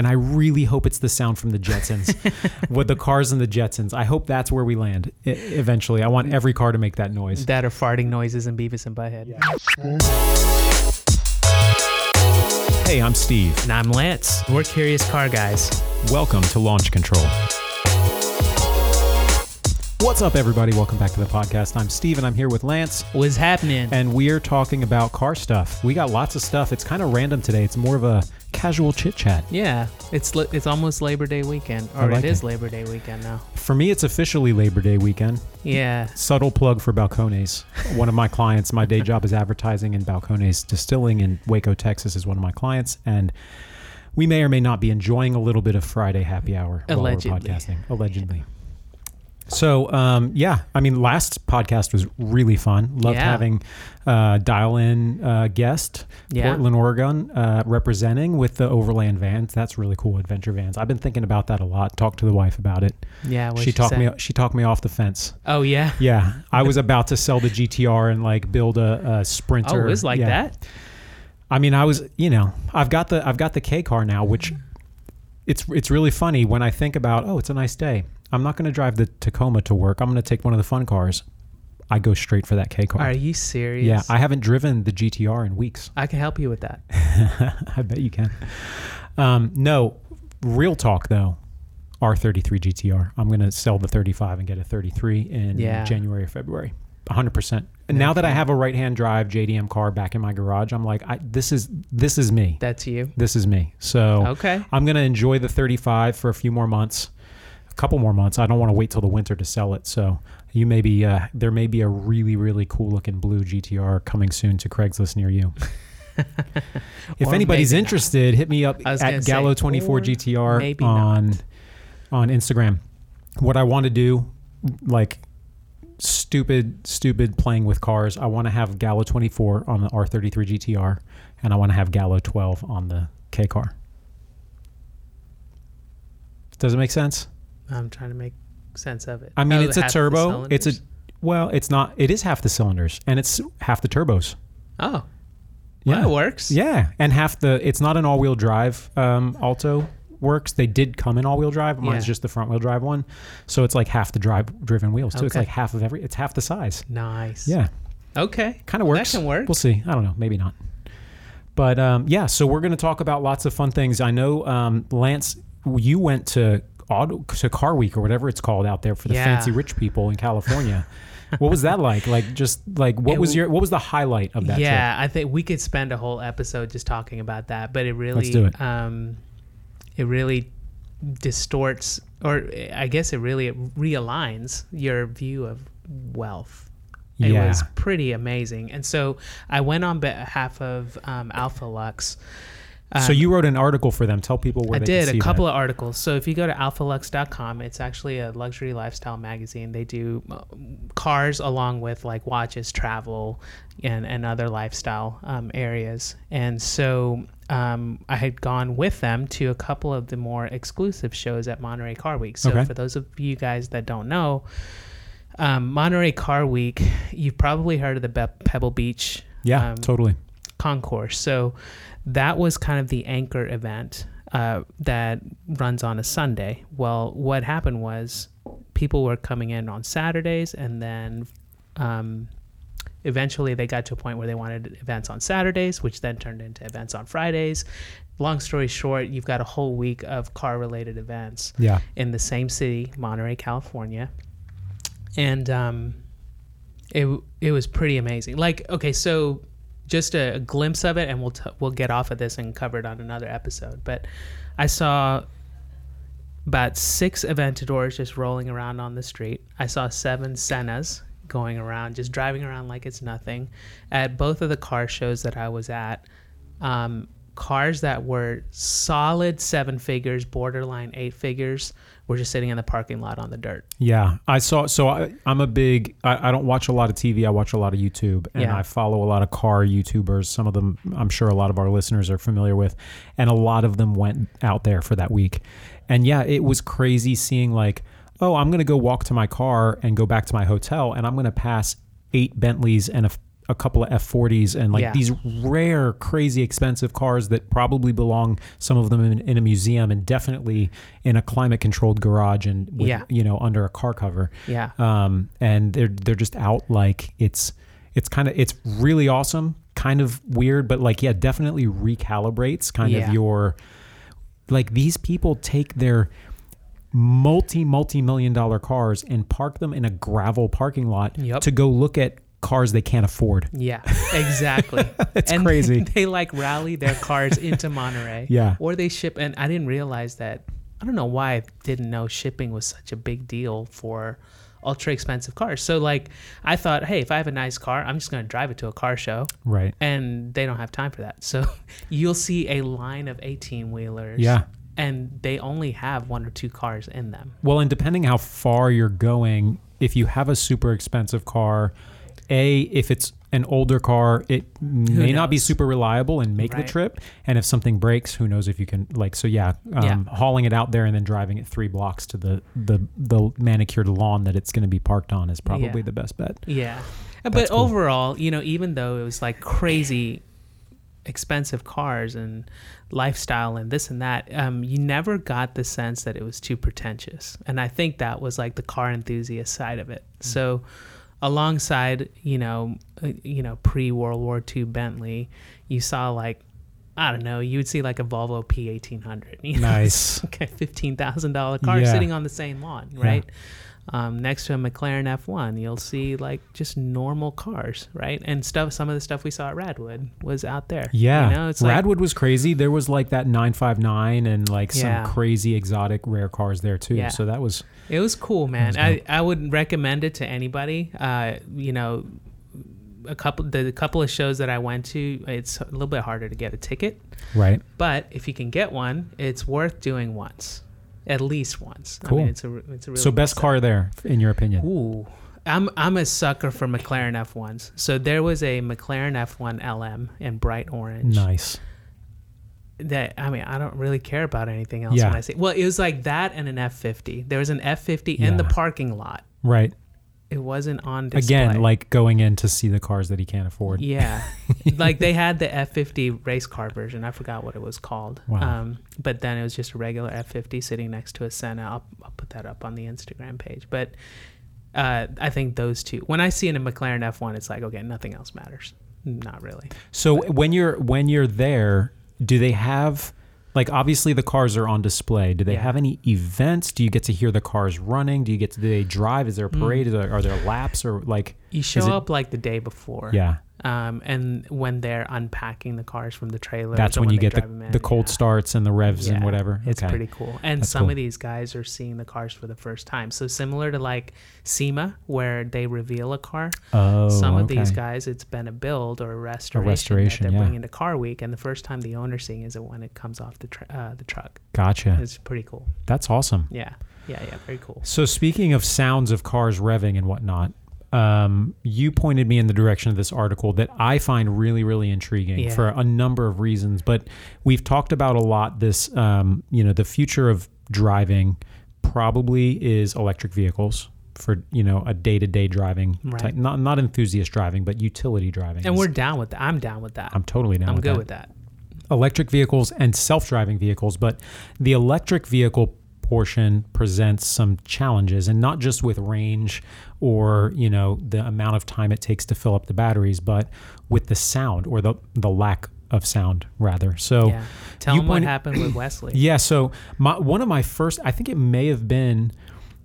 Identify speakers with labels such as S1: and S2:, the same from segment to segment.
S1: and I really hope it's the sound from the Jetsons, with the cars and the Jetsons. I hope that's where we land e- eventually. I want every car to make that noise.
S2: That are farting noises in Beavis and Butthead.
S1: Hey, I'm Steve.
S2: And I'm Lance. We're Curious Car Guys.
S1: Welcome to Launch Control. What's up, everybody? Welcome back to the podcast. I'm Steve, and I'm here with Lance,
S2: What's happening?
S1: and we're talking about car stuff. We got lots of stuff. It's kind of random today. It's more of a casual chit chat.
S2: yeah, it's li- it's almost Labor Day weekend, or
S1: like
S2: it is
S1: it.
S2: Labor Day weekend now.
S1: For me, it's officially Labor Day weekend.
S2: Yeah.
S1: Subtle plug for Balcones. One of my clients, my day job is advertising, and Balcones Distilling in Waco, Texas is one of my clients. And we may or may not be enjoying a little bit of Friday happy hour while we're
S2: Allegedly.
S1: podcasting. Allegedly. So, um, yeah, I mean, last podcast was really fun. Loved
S2: Yeah.
S1: having uh, dial in uh, guest,
S2: Yeah.
S1: Portland, Oregon, uh, representing with the Overland vans. That's really cool, adventure vans. I've been thinking about that a lot. Talked to the wife about it.
S2: Yeah.
S1: she talked me. She talked me off the fence.
S2: Oh yeah.
S1: Yeah, I was about to sell the GTR and like build a, a
S2: Oh,
S1: Sprinter.
S2: it was like
S1: Yeah.
S2: that.
S1: I mean, I was, you know, I've got the I've got the K car now, which it's it's really funny when I think about, oh, it's a nice day. I'm not going to drive the Tacoma to work. I'm going to take one of the fun cars. I go straight for that K car.
S2: Are you serious?
S1: yeah, I haven't driven the GTR in weeks.
S2: I can help you with that.
S1: I bet you can. Um, no, real talk though. R33 GTR. I'm going to sell the 35 and get a 33 in
S2: Yeah.
S1: January or February. 100%. And now that I have a right-hand drive JDM car back in my garage, I'm like, I, this is this is me.
S2: That's you.
S1: This is me. So
S2: Okay.
S1: I'm going to enjoy the 35 for a few more months, couple more months. I don't want to wait till the winter to sell it. So you may be, uh, there may be a really, really cool looking blue GTR coming soon to Craigslist near you. if anybody's interested, hit me up at
S2: gonna
S1: Gallo24 GTR on
S2: not.
S1: on Instagram. What I want to do, like stupid, stupid playing with cars. I want to have Gallo 24 on the R33 GTR, and I want to have Gallo 12 on the K car. Does it make sense?
S2: I'm trying to make sense of it.
S1: I mean,
S2: Oh,
S1: it's a turbo. It's a well, it's not. It is half the cylinders, and it's half the turbos.
S2: Oh.
S1: Yeah.
S2: Well, it works.
S1: Yeah, and half the. It's not an all-wheel drive um, Alto works. They did come in all-wheel drive. Mine's
S2: Yeah.
S1: just the front-wheel drive one, so it's like half the drive-driven wheels too. It's like half of every. It's half the size.
S2: Nice.
S1: Yeah,
S2: Okay.
S1: kind of
S2: That
S1: works.
S2: can work.
S1: We'll see. I don't know. Maybe not. But um, yeah, so we're going to talk about lots of fun things. I know um, Lance, you went to auto to Car Week or whatever it's called out there for the
S2: Yeah.
S1: fancy rich people in California. what was that like? Like just like what
S2: It
S1: was your what was the highlight of that trip?
S2: yeah, I think we could spend a whole episode just talking about that, but it really,
S1: it.
S2: um, it really distorts, or I guess it really realigns your view of wealth. It
S1: Yeah.
S2: was pretty amazing, and so I went on behalf of um, Alpha Lux.
S1: So
S2: Um,
S1: you wrote an article for them. Tell people where
S2: I
S1: they
S2: did
S1: can see
S2: a couple
S1: that.
S2: of articles. So if you go to alphalux.com, it's actually a luxury lifestyle magazine. They do uh, cars along with like watches, travel, and, and other lifestyle um, areas. And so um, I had gone with them to a couple of the more exclusive shows at Monterey Car Week. So
S1: Okay.
S2: for those of you guys that don't know, um, Monterey Car Week, you've probably heard of the Be- Pebble Beach
S1: Yeah,
S2: um,
S1: totally.
S2: concourse. So that was kind of the anchor event uh, that runs on a Sunday. Well, what happened was people were coming in on Saturdays, and then um, eventually they got to a point where they wanted events on Saturdays, which then turned into events on Fridays. Long story short, you've got a whole week of car related events
S1: Yeah.
S2: in the same city, Monterey, California, and um, it it was pretty amazing. Like, okay, so just a, glimpse of it, and we'll t- we'll get off of this and cover it on another episode. But I saw about six Aventadors just rolling around on the street. I saw seven Sennas going around, just driving around like it's nothing. At both of the car shows that I was at, um, cars that were solid seven figures, borderline eight figures, were just sitting in the parking lot on the dirt.
S1: Yeah, I saw. So I, I'm a big. I, I don't watch a lot of TV. I watch a lot of YouTube, and
S2: Yeah.
S1: I follow a lot of car YouTubers. Some of them, I'm sure, a lot of our listeners are familiar with, and a lot of them went out there for that week. And yeah, it was crazy seeing like, oh, I'm gonna go walk to my car and go back to my hotel, and I'm gonna pass eight Bentleys and a, a couple of F40s and like
S2: Yeah.
S1: these rare, crazy expensive cars that probably belong, some of them in, in a museum and definitely in a climate controlled garage and, with,
S2: Yeah.
S1: you know, under a car cover.
S2: Yeah.
S1: Um, and they're, they're just out like it's, it's kind of, it's really awesome, kind of weird, but like, yeah, definitely recalibrates kind
S2: Yeah.
S1: of your, like these people take their multi multi million dollar cars and park them in a gravel parking lot
S2: Yep.
S1: to go look at cars they can't afford.
S2: Yeah, exactly.
S1: It's
S2: and
S1: crazy.
S2: They, like rally their cars into Monterey.
S1: Yeah.
S2: Or they ship, and I didn't realize that. I don't know why I didn't know shipping was such a big deal for ultra expensive cars. So like, I thought, hey, if I have a nice car, I'm just gonna drive it to a car show,
S1: Right.
S2: and they don't have time for that. So you'll see a line of 18 wheelers.
S1: Yeah.
S2: And they only have one or two cars in them.
S1: Well, and depending how far you're going, if you have a super expensive car, a if it's an older car, it may not be super reliable and make
S2: Right.
S1: the trip. And if something breaks, who knows if you can like so yeah, um,
S2: Yeah.
S1: hauling it out there and then driving it three blocks to the the the manicured lawn that it's going to be parked on is probably
S2: Yeah.
S1: the best bet.
S2: Yeah. But
S1: cool.
S2: overall, you know, even though it was like crazy expensive cars and lifestyle and this and that, um, you never got the sense that it was too pretentious. And I think that was like the car enthusiast side of it.
S1: Mm.
S2: So alongside, you know, uh, you know, pre World War II Bentley, you saw like I don't know, you would see like a Volvo P1800. You know,
S1: Nice.
S2: like a fifteen thousand dollar car
S1: Yeah.
S2: sitting on the same lawn, right? Um, next to a McLaren F1, you'll see like just normal cars, right? And stuff. Some of the stuff we saw at Radwood was out there.
S1: Yeah,
S2: you know, it's like
S1: Radwood was crazy. There was like that 959 and like
S2: Yeah.
S1: some crazy exotic rare cars there too.
S2: Yeah.
S1: So that was
S2: it was cool, man.
S1: was
S2: I. I would recommend it to anybody. Uh, you know, a couple the couple of shows that I went to, it's a little bit harder to get a ticket,
S1: right.
S2: but if you can get one, it's worth doing once, at least once. I
S1: Cool.
S2: mean, it's a it's a really
S1: So best car there in your opinion?
S2: Ooh. I'm I'm a sucker for McLaren F1s. So there was a McLaren F1 LM in bright orange.
S1: Nice.
S2: That I mean, I don't really care about anything else
S1: Yeah.
S2: when I say. Well, it was like that and an F50. There was an F50 in the parking lot.
S1: Right.
S2: It wasn't on display.
S1: Again, like going in to see the cars that he can't afford.
S2: yeah, like they had the F50 race car version. I forgot what it was called.
S1: Wow.
S2: Um, but then it was just a regular F50 sitting next to a Senna. I'll, I'll put that up on the Instagram page. But uh, I think those two. When I see in a McLaren F1, it's like okay, nothing else matters. Not really.
S1: So when you're when you're there, do they have like obviously the cars are on display. Do they
S2: Yeah.
S1: have any events? Do you get to hear the cars running? Do you get to do they drive? Is there a mm. parade? Is there, are there laps or like
S2: You show
S1: it-
S2: up like the day before.
S1: yeah?
S2: Um, and when they're unpacking the cars from the trailer,
S1: That's when you get the,
S2: drive 'em in,
S1: the cold
S2: yeah.
S1: starts and the revs and whatever.
S2: It's
S1: okay.
S2: pretty cool. And
S1: That's
S2: some
S1: cool.
S2: of these guys are seeing the cars for the first time. So similar to like SEMA, where they reveal a car.
S1: Oh,
S2: some of these guys, it's been a build or a restoration,
S1: restoration,
S2: that they're
S1: yeah.
S2: bringing to Car Week, and the first time the owner's seeing is it when it comes off the tr- uh, the truck.
S1: Gotcha.
S2: It's pretty cool.
S1: That's awesome.
S2: Yeah, yeah, yeah. Very cool.
S1: So speaking of sounds of cars revving and whatnot, um, you pointed me in the direction of this article that I find really, really intriguing
S2: Yeah.
S1: for a number of reasons. But we've talked about a lot this, um, you know, the future of driving probably is electric vehicles for you know a day-to-day driving
S2: Right.
S1: type, not not enthusiast driving, but utility driving.
S2: And we're down with that. I'm down with that.
S1: I'm totally down.
S2: I'm
S1: with
S2: good
S1: that
S2: with that.
S1: electric vehicles and self-driving vehicles but the electric vehicle portion presents some challenges and not just with range or you know the amount of time it takes to fill up the batteries but with the sound or the the lack of sound rather so
S2: yeah. Tell
S1: you
S2: them what happened with Wesley.
S1: yeah, so my one of my first, I think it may have been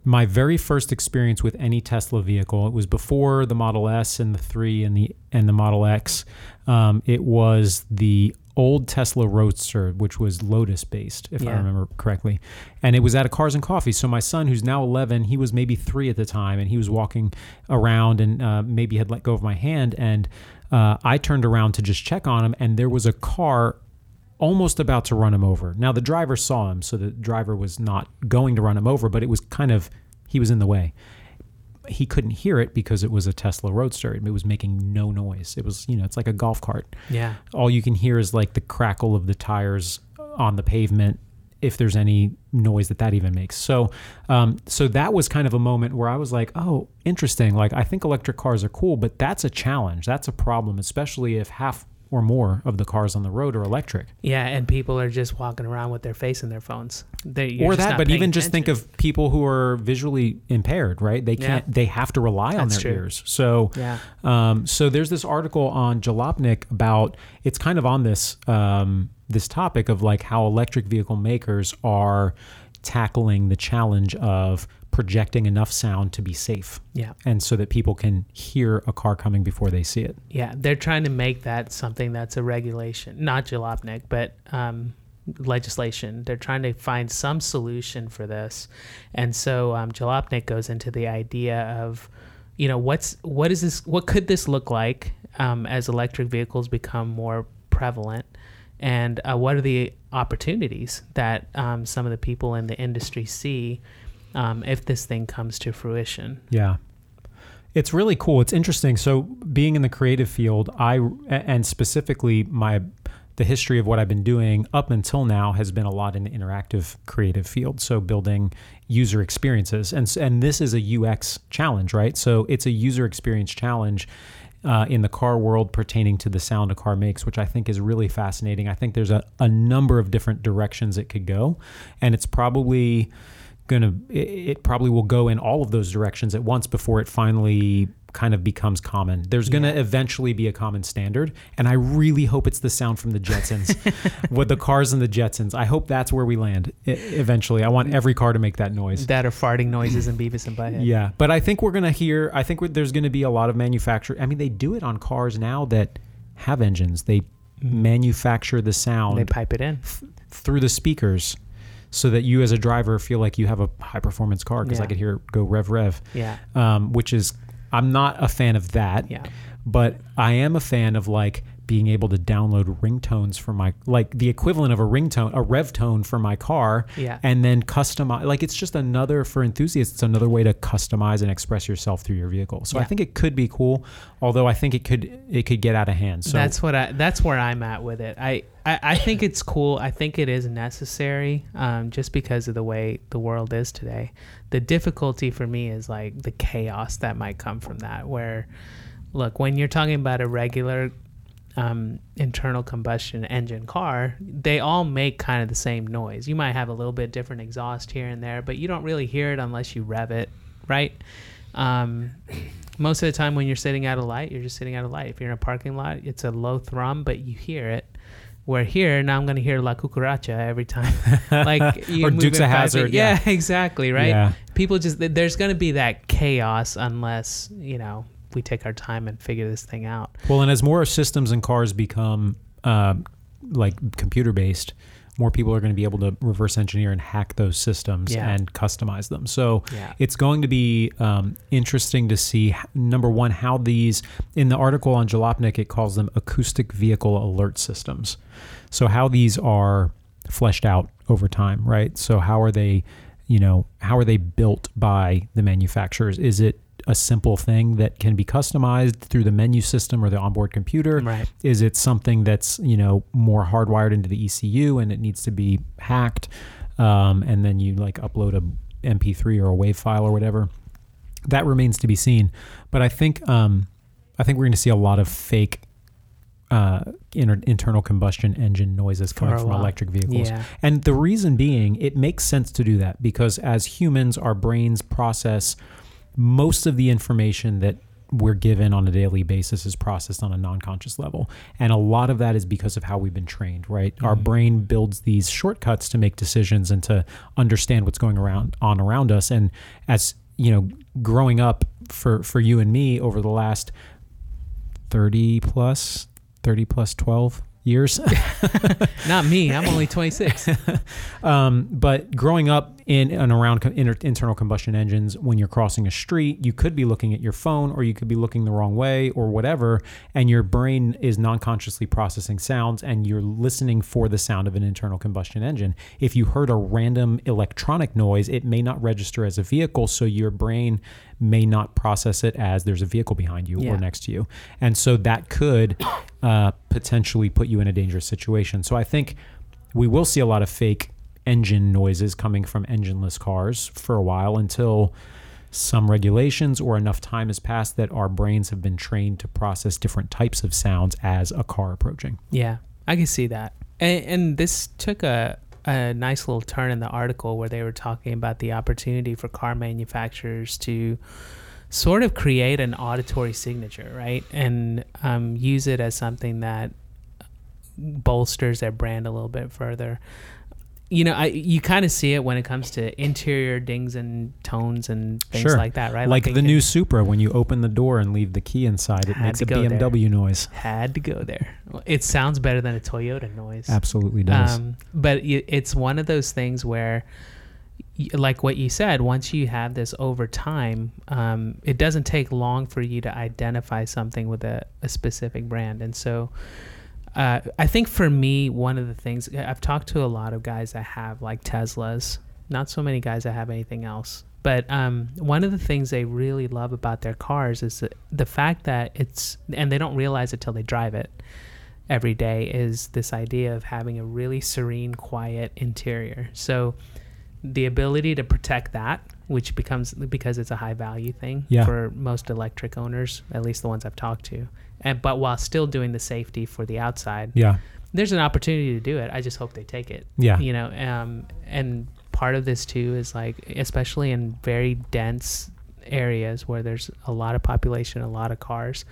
S1: my very first experience with any Tesla vehicle. It was before the Model S and the three and the and the Model X. Um, it was the old Tesla Roadster, which was Lotus based, if I remember correctly, and it was at a Cars and Coffee. So my son, who's now 11, he was maybe three at the time, and he was walking around and uh, maybe had let go of my hand, and uh, I turned around to just check on him, and there was a car almost about to run him over. Now the driver saw him, so the driver was not going to run him over, but it was kind of he was in the way. He couldn't hear it because it was a Tesla Roadster. It was making no noise. It was, you know, it's like a golf cart.
S2: Yeah.
S1: All you can hear is like the crackle of the tires on the pavement. if there's any noise that that even makes. So, um, so that was kind of a moment where I was like, oh, interesting. Like I think electric cars are cool, but that's a challenge. That's a problem, especially if half or more of the cars on the road are electric.
S2: Yeah, and people are just walking around with their face in their phones. They,
S1: or that, but even just think of people who are visually impaired, right? They can't. They have to rely on their
S2: true.
S1: ears. So,
S2: Yeah.
S1: um, so there's this article on Jalopnik about. It's kind of on this um, this topic of like how electric vehicle makers are tackling the challenge of projecting enough sound to be safe,
S2: Yeah.
S1: and so that people can hear a car coming before they see it.
S2: Yeah, they're trying to make that something that's a regulation, not Jalopnik, but um, legislation. They're trying to find some solution for this, and so um, Jalopnik goes into the idea of, you know, what's what is this? What could this look like um, as electric vehicles become more prevalent? And uh, what are the opportunities that um, some of the people in the industry see um, if this thing comes to fruition?
S1: Yeah. It's really cool. It's interesting. So, being in the creative field, I and specifically my the history of what I've been doing up until now has been a lot in the interactive creative field. So, building user experiences, and and this is a UX challenge, right? So, it's a user experience challenge. Uh, in the car world pertaining to the sound a car makes, which I think is really fascinating. I think there's a, a number of different directions it could go, and it's probably gonna it, it probably will go in all of those directions at once before it finally kind of becomes common. There's gonna
S2: Yeah.
S1: eventually be a common standard, and I really hope it's the sound from the Jetsons, with the cars and the Jetsons. I hope that's where we land eventually. I want every car to make that noise.
S2: That are farting noises and Beavis and Butthead.
S1: Yeah, but I think we're gonna hear. I think we're- there's gonna be a lot of manufacture. I mean, they do it on cars now that have engines. They mm-hmm. manufacture the sound
S2: They pipe it in.
S1: through the speakers so that you as a driver feel like you have a high performance car because I could hear it go rev rev,
S2: Yeah.
S1: um, which is I'm not a fan of that.
S2: Yeah.
S1: But I am a fan of like being able to download ringtones for my like the equivalent of a ringtone, a rev tone for my car,
S2: Yeah.
S1: and then customize. Like it's just another for enthusiasts. It's another way to customize and express yourself through your vehicle. So I think it could be cool, although I think it could it could get out of hand. So
S2: that's what I. That's where I'm at with it. I. I, I think it's cool. I think it is necessary, um, just because of the way the world is today. The difficulty for me is like the chaos that might come from that. Where, look, when you're talking about a regular um, internal combustion engine car, they all make kind of the same noise. You might have a little bit different exhaust here and there, but you don't really hear it unless you rev it, right? Um, most of the time when you're sitting at a light, you're just sitting at a light. If you're in a parking lot, it's a low thrum, but you hear it. Where here now I'm gonna hear La Cucaracha every time, like
S1: Or Dukes of
S2: feet.
S1: yeah.
S2: Yeah, exactly, right?
S1: Yeah.
S2: People just there's gonna be that chaos unless you know we take our time and figure this thing out.
S1: Well, and as more systems and cars become uh, like computer based, more people are going to be able to reverse engineer and hack those systems
S2: Yeah.
S1: and customize them. So
S2: Yeah.
S1: it's going to be um, interesting to see number one how these in the article on Jalopnik it calls them acoustic vehicle alert systems. So how these are fleshed out over time, right? So how are they, you know, how are they built by the manufacturers? Is it a simple thing that can be customized through the menu system or the onboard computer?
S2: Right.
S1: Is it something that's you know more hardwired into the ECU and it needs to be hacked, um, and then you like upload a MP3 or a WAV file or whatever? That remains to be seen. But I think um, I think we're going to see a lot of fake uh, inter- internal combustion engine noises coming from electric vehicles.
S2: Yeah.
S1: And the reason being, it makes sense to do that because as humans, our brains process most of the information that we're given on a daily basis is processed on a non-conscious level. And a lot of that is because of how we've been trained right? Our brain builds these shortcuts to make decisions and to understand what's going around on around us. And as you know growing up for for you and me over the last 30 plus 30 plus 12 years.
S2: Not me. I'm only 26.
S1: Um, but growing up in and around co- inter- internal combustion engines, when you're crossing a street, you could be looking at your phone or you could be looking the wrong way or whatever, and your brain is non consciously processing sounds and you're listening for the sound of an internal combustion engine. If you heard a random electronic noise, it may not register as a vehicle, so your brain may not process it as there's a vehicle behind you
S2: Yeah.
S1: or next to you. And so that could uh, potentially put you in a dangerous situation. So I think we will see a lot of fake engine noises coming from engineless cars for a while until some regulations or enough time has passed that our brains have been trained to process different types of sounds as a car approaching.
S2: Yeah, I can see that. And, and this took a, a nice little turn in the article where they were talking about the opportunity for car manufacturers to sort of create an auditory signature, right? And um, use it as something that bolsters their brand a little bit further. You know, I you kind of see it when it comes to interior dings and tones and things
S1: Sure.
S2: like that, right?
S1: Like
S2: they
S1: the new Supra, when you open the door and leave the key inside, it makes a
S2: go there.
S1: BMW noise.
S2: had to go there. It sounds better than a Toyota noise.
S1: Absolutely does.
S2: Um, but it's one of those things where, like what you said, once you have this over time, um, it doesn't take long for you to identify something with a, a specific brand. And so uh, I think for me, one of the things I've talked to a lot of guys that have like Teslas, not so many guys that have anything else. But um, one of the things they really love about their cars is the, the fact that it's, and they don't realize it till they drive it every day, is this idea of having a really serene, quiet interior. So the ability to protect that, which becomes because it's a high value thing
S1: Yeah.
S2: for most electric owners, at least the ones I've talked to, and but while still doing the safety for the outside,
S1: yeah.
S2: there's an opportunity to do it. I just hope they take it.
S1: Yeah.
S2: You know, um, and part of this too is like, especially in very dense areas where there's a lot of population, a lot of cars,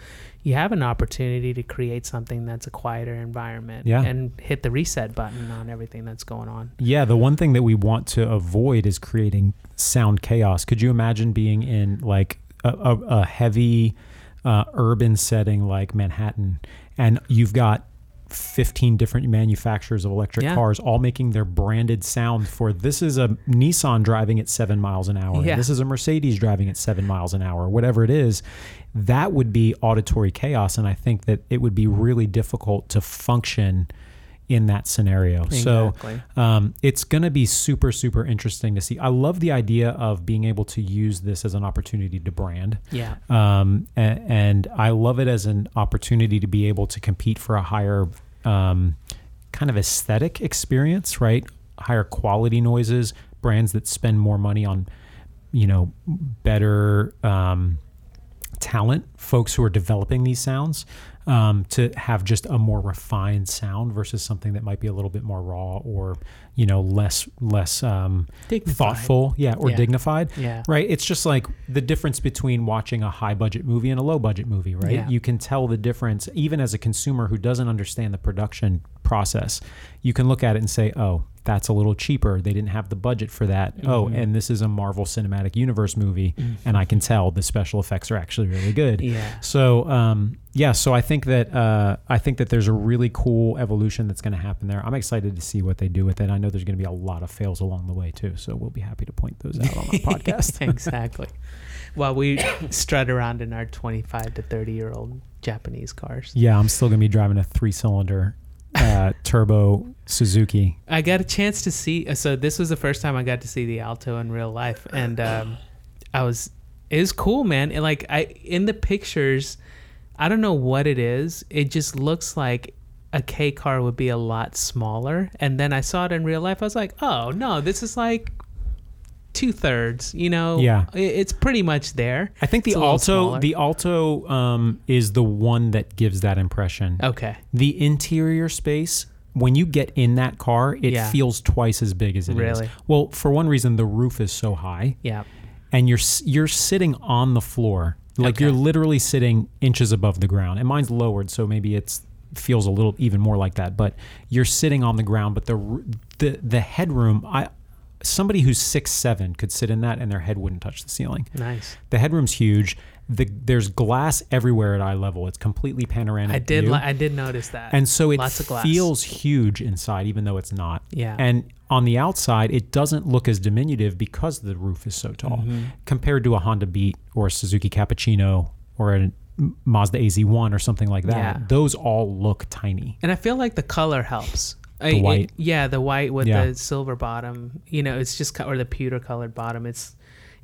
S2: you have an opportunity to create something that's a quieter environment
S1: Yeah.
S2: and hit the reset button on everything that's going on.
S1: Yeah, the one thing that we want to avoid is creating sound chaos. Could you imagine being in like a, a, a heavy uh, urban setting like Manhattan, and you've got 15 different manufacturers of electric
S2: Yeah.
S1: cars all making their branded sound for this is a Nissan driving at seven miles an hour.
S2: Yeah.
S1: This is a Mercedes driving at seven miles an hour, whatever it is. That would be auditory chaos. And I think that it would be really difficult to function in that scenario. So um, it's going to be super, super interesting to see. I love the idea of being able to use this as an opportunity to brand.
S2: Yeah.
S1: Um, a- and, I love it as an opportunity to be able to compete for a higher um, kind of aesthetic experience, right? Higher quality noises, brands that spend more money on, you know, better um, talent, folks who are developing these sounds, um, to have just a more refined sound versus something that might be a little bit more raw or, you know, less less um, thoughtful, yeah, or
S2: Yeah.
S1: dignified.
S2: Yeah.
S1: Right. It's just like the difference between watching a high budget movie and a low budget movie, right?
S2: Yeah.
S1: You can tell the difference even as a consumer who doesn't understand the production process. You can look at it and say, "Oh, that's a little cheaper. They didn't have the budget for that." Oh,
S2: Mm-hmm.
S1: and this is a Marvel Cinematic Universe movie, and I can tell the special effects are actually really good.
S2: Yeah.
S1: So, um, yeah, so I think that uh, I think that there's a really cool evolution that's going to happen there. I'm excited to see what they do with it. I know there's going to be a lot of fails along the way too, so we'll be happy to point those out on our podcast.
S2: exactly. While we strut around in our 25 to 30 year old Japanese cars.
S1: Yeah, I'm still going to be driving a three-cylinder uh, turbo Suzuki.
S2: I got a chance to see. So this was the first time I got to see the Alto in real life, and um, I was it was cool, man. And like I in the pictures, I don't know what it is. It just looks like a K car would be a lot smaller. And then I saw it in real life. I was like, oh no, this is like two thirds. You know,
S1: Yeah.
S2: It's pretty much there.
S1: I think the Alto, the Alto, um, is the one that gives that impression.
S2: Okay.
S1: The interior space, when you get in that car, it
S2: Yeah.
S1: feels twice as big as it is.
S2: Really?
S1: Well, for one reason, the roof is so high.
S2: Yeah.
S1: and you're you're sitting on the floor like
S2: Okay.
S1: you're literally sitting inches above the ground and mine's lowered so maybe it's feels a little even more like that but you're sitting on the ground but the the the headroom i somebody who's six seven could sit in that and their head wouldn't touch the ceiling
S2: Nice.
S1: the headroom's huge the there's glass everywhere at eye level it's completely panoramic
S2: I did. Li- I did notice that.
S1: and so it
S2: Lots of glass.
S1: feels huge inside even though it's not
S2: Yeah.
S1: and on the outside, it doesn't look as diminutive because the roof is so tall
S2: Mm-hmm.
S1: compared to a Honda Beat or a Suzuki Cappuccino or a Mazda AZ1 or something like that.
S2: Yeah.
S1: Those all look tiny.
S2: And I feel like the color helps. I-
S1: The
S2: it-
S1: white.
S2: yeah, the white with
S1: Yeah.
S2: the silver bottom. You know, it's just or the pewter colored bottom. It's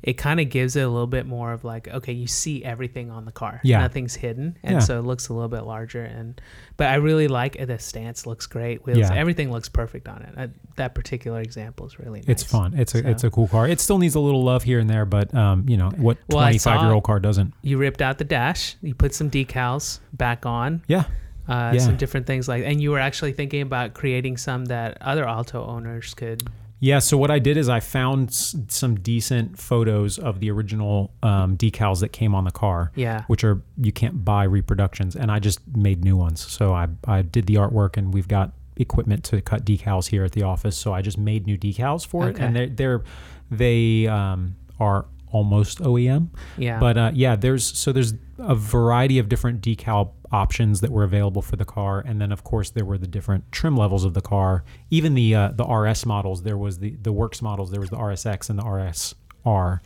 S2: it kind of gives it a little bit more of like okay you see everything on the car
S1: Yeah.
S2: nothing's hidden and
S1: Yeah.
S2: so it looks a little bit larger and but i really like it the stance looks great wheels
S1: Yeah.
S2: everything looks perfect on it I, that particular example is really nice
S1: It's fun. It's a
S2: So-
S1: it's a cool car. It still needs a little love here and there, but um, you know what
S2: Well,
S1: twenty five year old car doesn't.
S2: you ripped out the dash you put some decals back on
S1: Yeah,
S2: uh,
S1: Yeah.
S2: some different things like and you were actually thinking about creating some that other alto owners could
S1: yeah. So what I did is I found s- some decent photos of the original um, decals that came on the car.
S2: yeah
S1: which are you can't buy reproductions and i just made new ones so i i did the artwork and we've got equipment to cut decals here at the office so i just made new decals for it
S2: Okay.
S1: and they're they're they um are almost oem
S2: yeah
S1: but uh yeah there's so there's a variety of different decal options that were available for the car and then of course there were the different trim levels of the car even the uh, the rs models there was the the works models there was the rsx and the rsr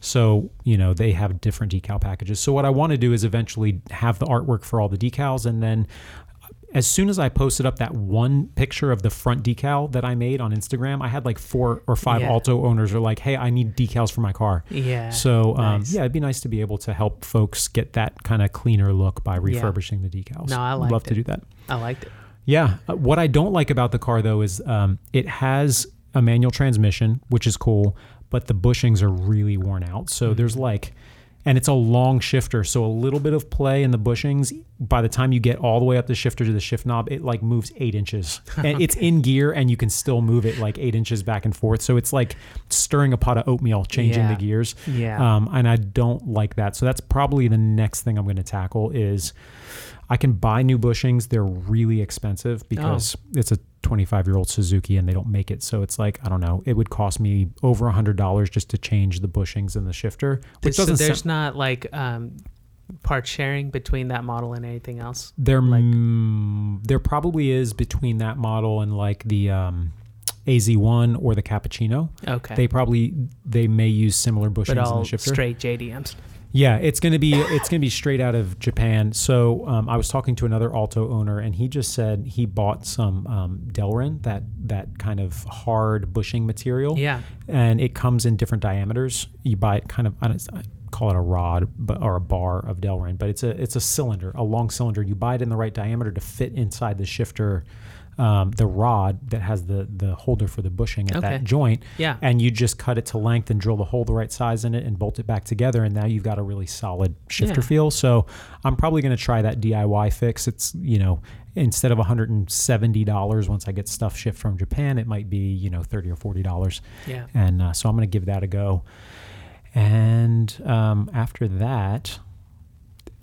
S1: so, you know, they have different decal packages. So, what I want to do is eventually have the artwork for all the decals. And then, as soon as I posted up that one picture of the front decal that I made on Instagram, I had like four or five
S2: Yeah.
S1: Alto owners are like, hey, I need decals for my car.
S2: yeah
S1: So, um,
S2: Nice.
S1: yeah, it'd be nice to be able to help folks get that kind of cleaner look by refurbishing the decals.
S2: No, I liked
S1: love to do that.
S2: i liked it
S1: Yeah. Uh, what I don't like about the car though is um, it has a manual transmission, which is cool, but the bushings are really worn out. So there's like, and it's a long shifter, so a little bit of play in the bushings. By the time you get all the way up the shifter to the shift knob, it like moves eight inches, and it's in gear, and you can still move it like eight inches back and forth. So it's like stirring a pot of oatmeal, changing
S2: Yeah.
S1: the gears.
S2: yeah
S1: Um, and I don't like that. So that's probably the next thing I'm going to tackle is I can buy new bushings. They're really expensive because it's a 25 year old Suzuki and they don't make it. So it's like, I don't know, it would cost me over a hundred dollars just to change the bushings and the shifter, which
S2: so
S1: doesn't
S2: there's
S1: sound,
S2: not like um, part sharing between that model and anything else.
S1: there,
S2: like-
S1: mm, there probably is between that model and like the, um, AZ1 or the Cappuccino.
S2: Okay,
S1: They probably, they may use similar bushings
S2: but
S1: in
S2: all
S1: the shifter.
S2: straight JDMs.
S1: Yeah, it's gonna be it's gonna be straight out of Japan. So um, I was talking to another Alto owner, and he just said he bought some um, Delrin, that that kind of hard bushing material,
S2: Yeah,
S1: and it comes in different diameters. You buy it kind of I don't I call it a rod, but or a bar of Delrin, but it's a it's a cylinder, a long cylinder. You buy it in the right diameter to fit inside the shifter. Um, the rod that has the the holder for the bushing at
S2: Okay.
S1: that joint,
S2: yeah,
S1: and you just cut it to length and drill the hole the right size in it and bolt it back together and now you've got a really solid shifter
S2: Yeah.
S1: feel so i'm probably going to try that diy fix it's you know instead of $170 once i get stuff shipped from japan it might be you know 30 or 40 dollars
S2: yeah.
S1: and uh, so i'm going to give that a go and um, after that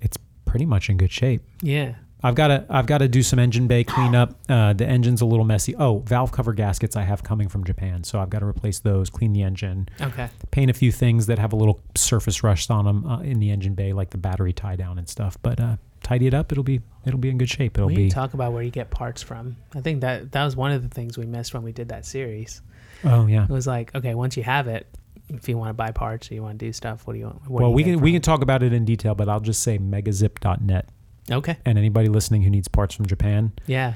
S1: it's pretty much in good shape
S2: Yeah.
S1: I've got to I've got to do some engine bay cleanup. Uh, the engine's a little messy. Oh, valve cover gaskets I have coming from Japan, so I've got to replace those. Clean the engine,
S2: Okay.
S1: paint a few things that have a little surface rust on them uh, in the engine bay, like the battery tie down and stuff. But uh, tidy it up, it'll be it'll be in good shape. It'll
S2: we
S1: be
S2: talk about where you get parts from. I think that that was one of the things we missed when we did that series.
S1: oh yeah.
S2: It was like, okay, once you have it, if you want to buy parts or you want to do stuff, what do you want?
S1: Well,
S2: do you
S1: we can
S2: it
S1: we can talk about it in detail, but I'll just say megazip.net.
S2: Okay.
S1: And anybody listening who needs parts from Japan,
S2: Yeah.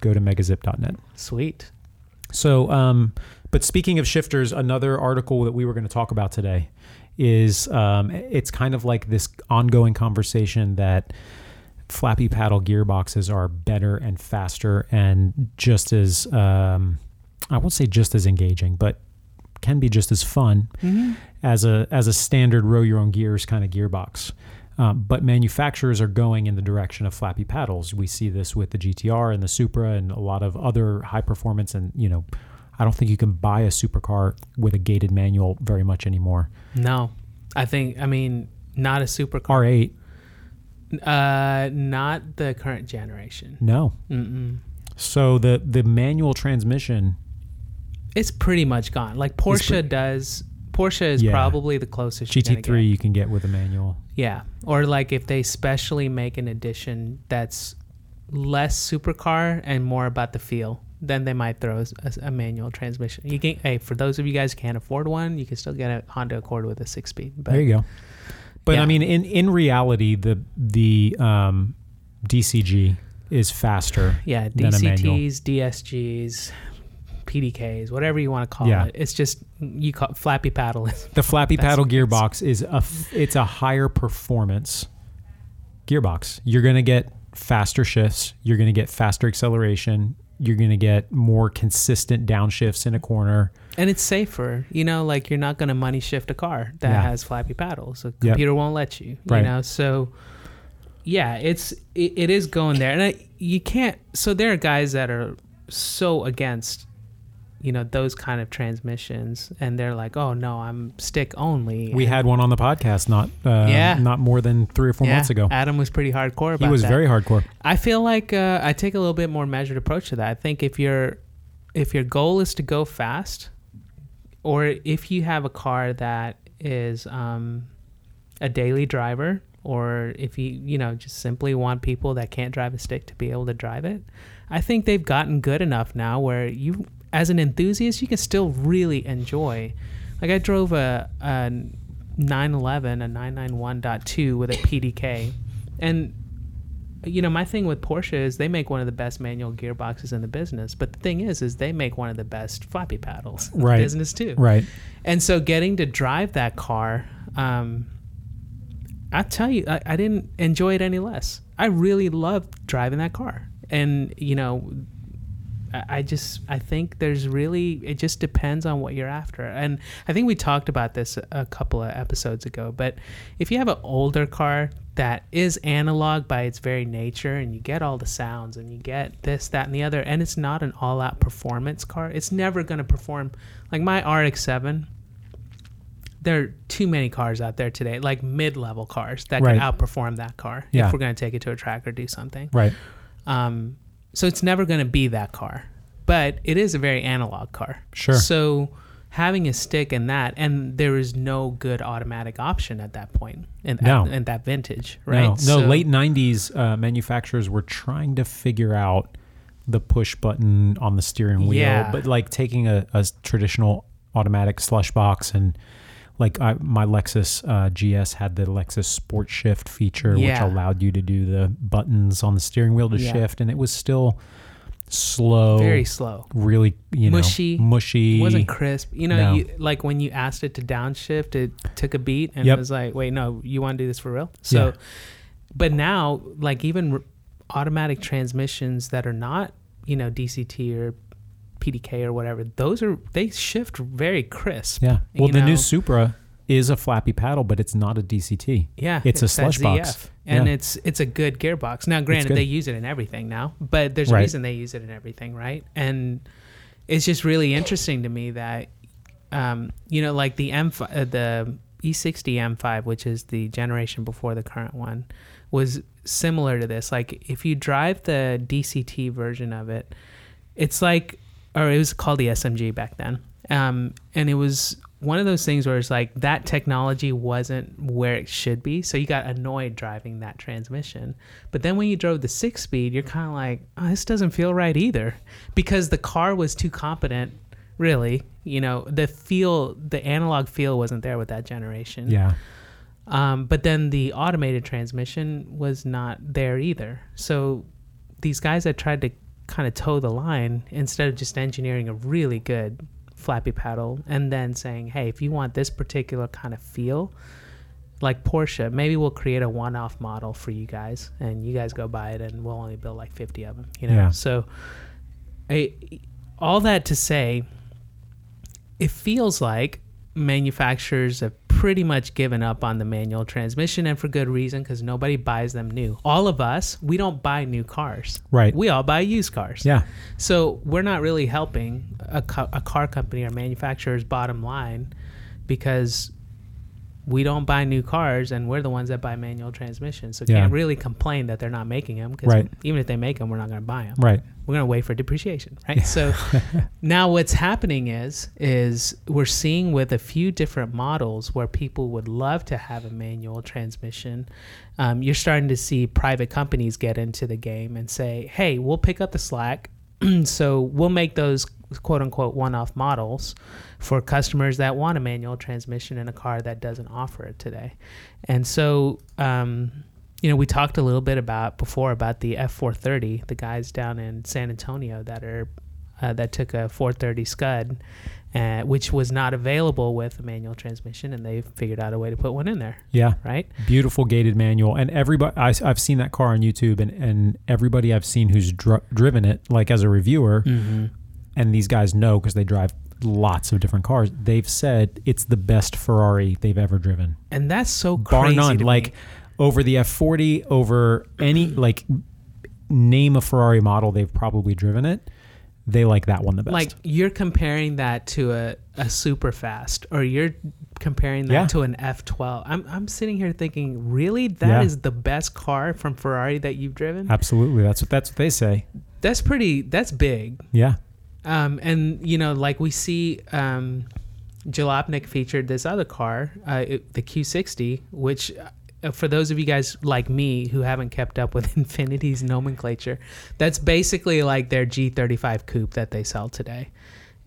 S1: go to megazip.net.
S2: Sweet.
S1: So, um, but speaking of shifters, another article that we were going to talk about today is um, it's kind of like this ongoing conversation that flappy paddle gearboxes are better and faster and just as um, I won't say just as engaging, but can be just as fun
S2: Mm-hmm.
S1: as a as a standard row your own gears kind of gearbox. Um, but manufacturers are going in the direction of flappy paddles. We see this with the GTR and the Supra and a lot of other high performance and you know, I don't think you can buy a supercar with a gated manual very much anymore.
S2: No, I think I mean not a supercar.
S1: R8,
S2: Uh, not the current generation.
S1: no.
S2: Mm-mm.
S1: So the the manual transmission,
S2: It's pretty much gone. Like Porsche
S1: pretty-
S2: does. Porsche is
S1: Yeah.
S2: probably the closest. you're gonna
S1: GT3
S2: get.
S1: you can get with a manual.
S2: Yeah, or like if they specially make an edition that's less supercar and more about the feel, then they might throw a, a manual transmission. You can, hey, for those of you guys who can't afford one, you can still get a Honda Accord with a six speed. But
S1: there you go. But I mean, in in reality, the the um, DCT is faster
S2: yeah,
S1: than a manual.
S2: DCTs, DSGs, PDKs, whatever you want to call
S1: Yeah.
S2: it. It's just you call flappy paddle.
S1: The flappy paddle gearbox is a f- it's a higher performance gearbox. You're going to get faster shifts, you're going to get faster acceleration, you're going to get more consistent downshifts in a corner.
S2: and it's safer. You know, like you're not going to money shift a car that
S1: Yeah.
S2: has flappy paddles. The
S1: Yep.
S2: computer won't let you. You
S1: Right.
S2: know, so yeah, it's it, it is going there, and I, you can't. So there are guys that are so against. You know those kind of transmissions, and they're like, "Oh no, I'm stick only."
S1: We
S2: And-
S1: had one on the podcast not uh,
S2: Yeah.
S1: not more than 3 or 4
S2: yeah,
S1: months ago.
S2: Adam was pretty hardcore about
S1: He was
S2: that.
S1: very hardcore.
S2: I feel like uh, I take a little bit more measured approach to that. I think if your if your goal is to go fast, or if you have a car that is um, a daily driver, or if you you know just simply want people that can't drive a stick to be able to drive it, I think they've gotten good enough now where you, as an enthusiast, you can still really enjoy. Like I drove a, a 911, a 991.2 with a PDK, and you know my thing with Porsche is they make one of the best manual gearboxes in the business. But the thing is, is they make one of the best flappy paddles in
S1: Right.
S2: the business too.
S1: Right.
S2: And so getting to drive that car, um, I tell you, I, I didn't enjoy it any less. I really loved driving that car. And, you know, I, just, I think there's really, it just depends on what you're after. And I think we talked about this a, couple of episodes ago, but if you have an older car that is analog by its very nature and you get all the sounds and you get this, that, and the other, and it's not an all out performance car, it's never going to perform like my RX 7 there are too many cars out there today, like mid-level cars that
S1: Right.
S2: can outperform that car
S1: Yeah.
S2: if we're going to take it to a track or do something.
S1: Right.
S2: Um, so it's never going to be that car, but it is a very analog car.
S1: Sure.
S2: So having a stick in that, and there is no good automatic option at that point in,
S1: No.
S2: in that vintage, right?
S1: No, no
S2: So-
S1: late 90s uh, manufacturers were trying to figure out the push button on the steering wheel,
S2: Yeah.
S1: but like taking a, a traditional automatic slush box and like I, my Lexus uh, GS had the Lexus Sport Shift feature,
S2: Yeah.
S1: which allowed you to do the buttons on the steering wheel to
S2: Yeah.
S1: shift, and it was still slow,
S2: very slow.
S1: really you know
S2: Mushy.
S1: mushy.
S2: It wasn't crisp. You know,
S1: No.
S2: you, like when you asked it to downshift, it took a beat and
S1: Yep.
S2: it was like, wait, no, you want to do this for real? So,
S1: Yeah.
S2: but now, like even r- automatic transmissions that are not, you know, DCT or PDK or whatever, those are, they shift very crisp.
S1: yeah. Well, the
S2: know.
S1: new Supra is a flappy paddle, but it's not a DCT.
S2: Yeah,
S1: It's a
S2: that
S1: slush box.
S2: And
S1: Yeah.
S2: it's it's a good gearbox. Now, granted, they use it in everything now, but there's a reason they use it in everything, right? And it's just really interesting to me that, um, you know, like the M uh, the E60 M5, which is the generation before the current one, was similar to this. Like if you drive the DCT version of it, it's like, or it was called the SMG back then, um, and it was one of those things where it's like that technology wasn't where it should be, so you got annoyed driving that transmission. But then when you drove the six speed, you're kind of like, oh, this doesn't feel right either, because the car was too competent. Really, you know, the feel, the analog feel wasn't there with that generation.
S1: Yeah.
S2: Um, but then the automated transmission was not there either. So these guys that tried to kind of toe the line instead of just engineering a really good flappy paddle and then saying, hey, if you want this particular kind of feel, like Porsche, maybe we'll create a one off model for you guys and you guys go buy it and we'll only build like 50 of them, you know?
S1: Yeah.
S2: So I, all that to say, it feels like manufacturers have pretty much given up on the manual transmission and for good reason because nobody buys them new. All of us, we don't buy new cars.
S1: Right.
S2: We all buy used cars.
S1: Yeah.
S2: So we're not really helping a, co- a car company or manufacturer's bottom line because we don't buy new cars and we're the ones that buy manual transmissions. So
S1: Yeah.
S2: can't really complain that they're not making them because
S1: Right.
S2: even if they make them, we're not going to buy them
S1: Right.
S2: we're gonna wait for depreciation, right? So now what's happening is is we're seeing with a few different models where people would love to have a manual transmission. Um, you're starting to see private companies get into the game and say, "Hey, we'll pick up the slack." so we'll make those quote unquote one-off models for customers that want a manual transmission in a car that doesn't offer it today. And so um, you know, we talked a little bit about before about the F430, the guys down in San Antonio that are uh, that took a 430 Scud, uh, which was not available with a manual transmission, and they figured out a way to put one in there,
S1: Yeah,
S2: right?
S1: beautiful gated manual, and everybody I, have seen that car on YouTube, and and everybody I've seen who's dr- driven it, like as a reviewer,
S2: Mm-hmm.
S1: And these guys know because they drive lots of different cars. They've said it's the best Ferrari they've ever driven,
S2: And that's so
S1: bar
S2: crazy.
S1: none. Like
S2: me.
S1: over the F40, over any like name a Ferrari model they've probably driven it. They like that one the best.
S2: like you're comparing that to a, a Superfast or you're comparing that
S1: Yeah.
S2: to an F12. I'm, I'm sitting here thinking, really? that is
S1: Yeah.
S2: the best car from Ferrari that you've driven?
S1: Absolutely, that's what that's what they say.
S2: That's pretty, that's big.
S1: Yeah,
S2: Um, and, you know, like we see um, Jalopnik featured this other car, uh, it- the Q60, which. Uh, for those of you guys like me who haven't kept up with Infiniti's nomenclature, that's basically like their G35 coupe that they sell today.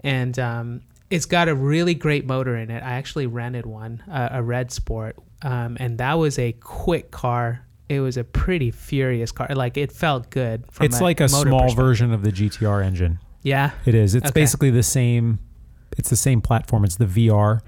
S2: And um, it's got a really great motor in it. I actually rented one, uh, a Red Sport, um, and that was a quick car. It was a pretty furious car. Like it felt good. From
S1: it's like a small version of the GTR engine.
S2: Yeah.
S1: It is. It's
S2: Okay.
S1: basically the same. It's the same platform. It's the VR.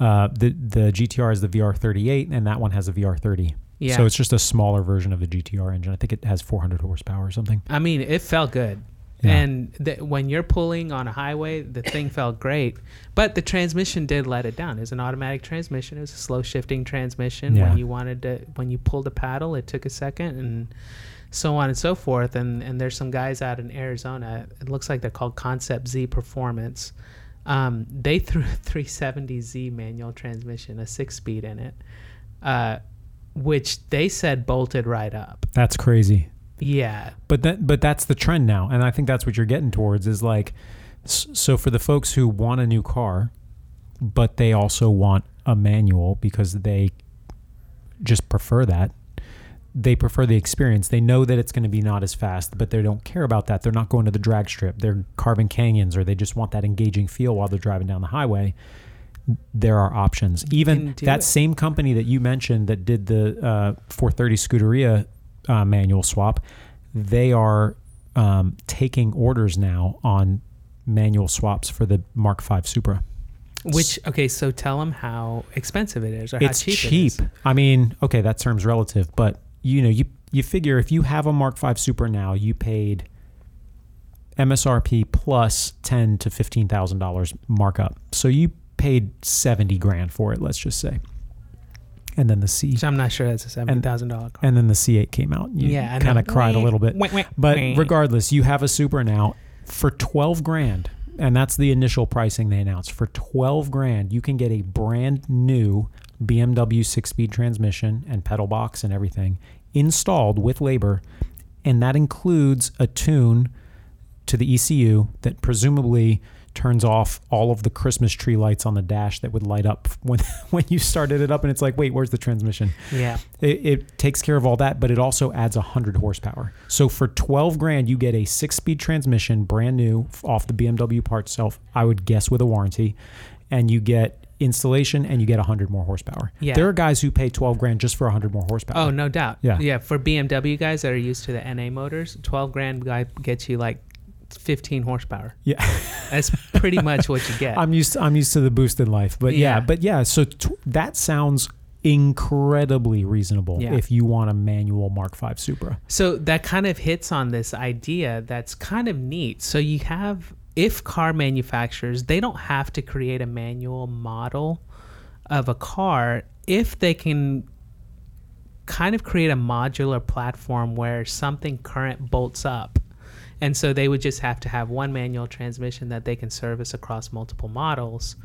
S1: Uh, the the GTR is the VR38, and that one has a VR30.
S2: Yeah.
S1: So it's just a smaller version of the GTR engine. I think it has 400 horsepower or something.
S2: I mean, it felt good.
S1: Yeah.
S2: And th- when you're pulling on a highway, the thing felt great. But the transmission did let it down. It was an automatic transmission. It was a slow shifting transmission.
S1: Yeah.
S2: When you wanted to, when you pulled the paddle, it took a second, and so on and so forth. And and there's some guys out in Arizona. It looks like they're called Concept Z Performance. Um, they threw a 370Z manual transmission, a six speed in it, uh, which they said bolted right up.
S1: That's crazy.
S2: Yeah.
S1: But that but that's the trend now, and I think that's what you're getting towards is like, so for the folks who want a new car, but they also want a manual because they just prefer that. They prefer the experience. They know that it's going to be not as fast, but they don't care about that. They're not going to the drag strip. They're carving canyons, or they just want that engaging feel while they're driving down the highway. There are options. Even that
S2: it.
S1: same company that you mentioned that did the uh, 430 Scuderia uh, manual swap, they are um, taking orders now on manual swaps for the Mark V Supra.
S2: Which okay, so tell them how expensive it is or
S1: it's
S2: how cheap,
S1: cheap.
S2: it is.
S1: I mean, okay, that term's relative, but you know, you you figure if you have a Mark V Supra now, you paid MSRP plus ten to fifteen thousand dollars markup, so you paid seventy grand for it. Let's just say, and then the C
S2: Which I'm not sure that's a seventy thousand dollar car.
S1: and then the C8 came out. You
S2: Yeah,
S1: kind of cried a little bit.
S2: Wah, wah,
S1: But regardless, you have a Supra now for 12 grand. And that's the initial pricing they announced. For 12 grand, you can get a brand new BMW six speed transmission and pedal box and everything installed with labor. And that includes a tune to the ECU that presumably turns off all of the Christmas tree lights on the dash that would light up when when you started it up and it's like, wait, where's the transmission?
S2: yeah,
S1: It, it takes care of all that, but it also adds 100 horsepower. So for 12 grand, you get a six speed transmission, brand new off the BMW part itself, I would guess with a warranty, and you get installation and you get 100 more horsepower.
S2: Yeah.
S1: There are guys who pay 12 grand just for 100 more horsepower.
S2: Oh, no doubt.
S1: Yeah.
S2: yeah. For BMW guys that are used to the NA motors, twelve grand guy gets you like fifteen horsepower.
S1: Yeah.
S2: That's pretty much what you get.
S1: I'm used to, I'm used to the boost in life, but yeah,
S2: Yeah.
S1: but yeah, so t- that sounds incredibly reasonable
S2: Yeah.
S1: if you want a manual Mark V Supra.
S2: So that kind of hits on this idea that's kind of neat. So you have if car manufacturers, they don't have to create a manual model of a car if they can kind of create a modular platform where something current bolts up. And so they would just have to have one manual transmission that they can service across multiple models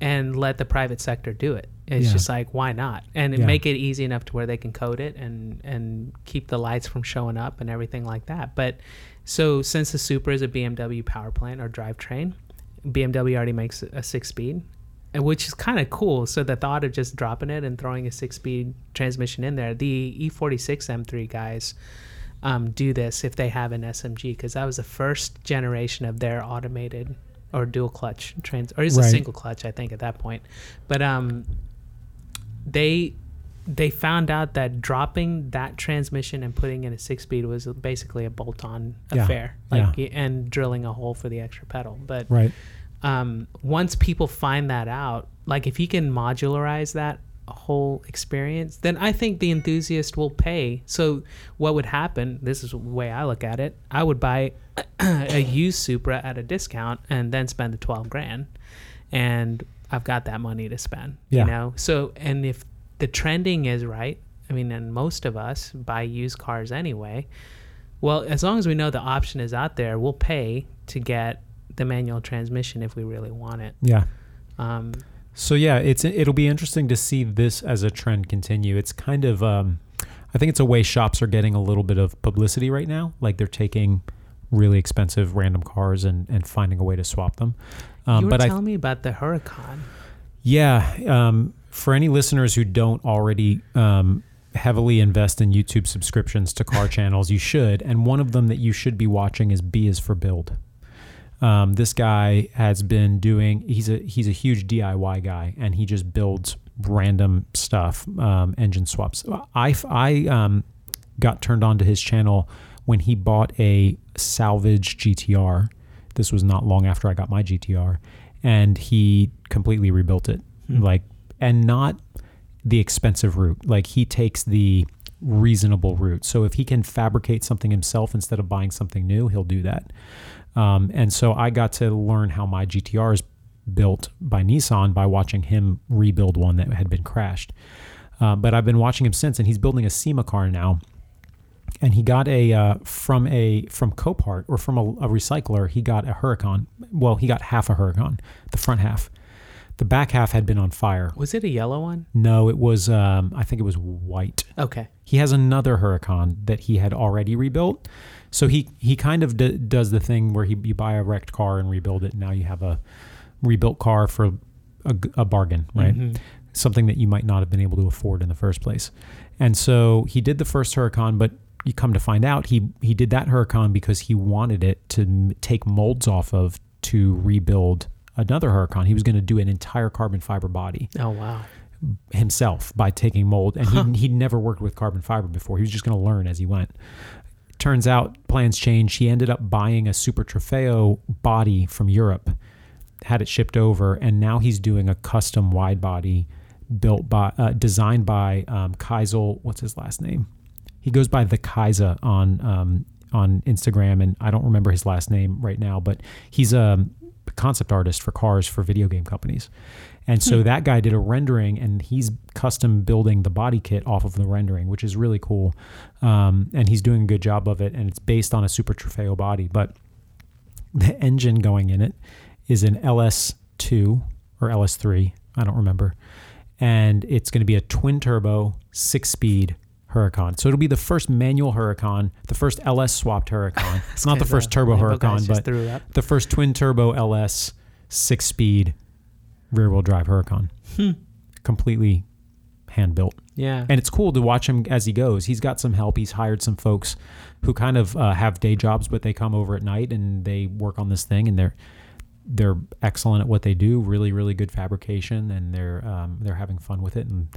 S2: and let the private sector do it. It's
S1: Yeah.
S2: just like why not? And
S1: Yeah.
S2: make it easy enough to where they can code it and and keep the lights from showing up and everything like that. But so since the Supra is a BMW power plant or drivetrain, BMW already makes a six speed, which is kind of cool. So the thought of just dropping it and throwing a six speed transmission in there, the E46 M3 guys um, do this if they have an SMG because that was the first generation of their automated or dual clutch trans or is a single clutch I think at that point, but um, they they found out that dropping that transmission and putting in a six speed was basically a bolt on
S1: Yeah,
S2: affair, like and drilling a hole for the extra pedal. But
S1: Right.
S2: um, once people find that out, like if you can modularize that whole experience, then I think the enthusiast will pay. So what would happen? This is the way I look at it. I would buy a used Supra at a discount and then spend the twelve grand, and I've got that money to spend.
S1: Yeah.
S2: You know. So and if the trending is right, I mean, and most of us buy used cars anyway. Well, as long as we know the option is out there, we'll pay to get the manual transmission if we really want it.
S1: Yeah.
S2: Um,
S1: So yeah, it's it'll be interesting to see this as a trend continue. It's kind of um, I think it's a way shops are getting a little bit of publicity right now. Like they're taking really expensive random cars and, and finding a way to swap them. Um,
S2: you were
S1: but I
S2: telling me about the Huracan.
S1: yeah, um, for any listeners who don't already um, heavily invest in YouTube subscriptions to car channels, you should. And one of them that you should be watching is B is for Build. Um, this guy has been doing. He's a he's a huge DIY guy, and he just builds random stuff, um, engine swaps. I I um, got turned on to his channel when he bought a salvage GTR. This was not long after I got my GTR, and he completely rebuilt it, like and not the expensive route. Like he takes the reasonable route. So if he can fabricate something himself instead of buying something new, he'll do that. Um, and so I got to learn how my GTR is built by Nissan by watching him rebuild one that had been crashed. Uh, but I've been watching him since, and he's building a SEMA car now. And he got a uh, from a from Copart or from a, a recycler. He got a Huracan. Well, he got half a Huracan, the front half. The back half had been on fire.
S2: Was it a yellow one?
S1: No, it was. Um, I think it was white.
S2: Okay.
S1: He has another Huracan that he had already rebuilt. So he he kind of d- does the thing where he you buy a wrecked car and rebuild it. And now you have a rebuilt car for a bargain, right?
S2: Mhm.
S1: Something that you might not have been able to afford in the first place. And so he did the first Huracan, but you come to find out he he did that Huracan because he wanted it to m- take molds off of to rebuild another Huracan. He was going to do an entire carbon fiber body
S2: Oh wow.
S1: himself by taking mold, and he he'd never worked with carbon fiber before. He was just going to learn as he went. Turns out plans changed. He ended up buying a Super Trofeo body from Europe, had it shipped over, and now he's doing a custom wide body built by uh, designed by um, Kaisel. What's his last name? He goes by the Kaiser on um, on Instagram, and I don't remember his last name right now, but he's a concept artist for cars for video game companies. And so that guy did a rendering, and he's custom building the body kit off of the rendering, which is really cool. Um, and he's doing a good job of it, and it's based on a Super Trofeo body. But the engine going in it is an LS2 or LS3, I don't remember, and it's going to be a twin turbo six speed Huracan. So it'll be the first manual Huracan, the first LS swapped Huracan. it's not the first turbo Huracan, but
S2: threw it up.
S1: the first twin turbo LS six speed rear wheel drive Huracan.
S2: Hmm.
S1: Completely hand built.
S2: Yeah.
S1: And it's cool to watch him as he goes. He's got some help. He's hired some folks who kind of uh, have day jobs, but they come over at night and they work on this thing, and they're they're excellent at what they do. Really, really good fabrication, and they're um, they're having fun with it and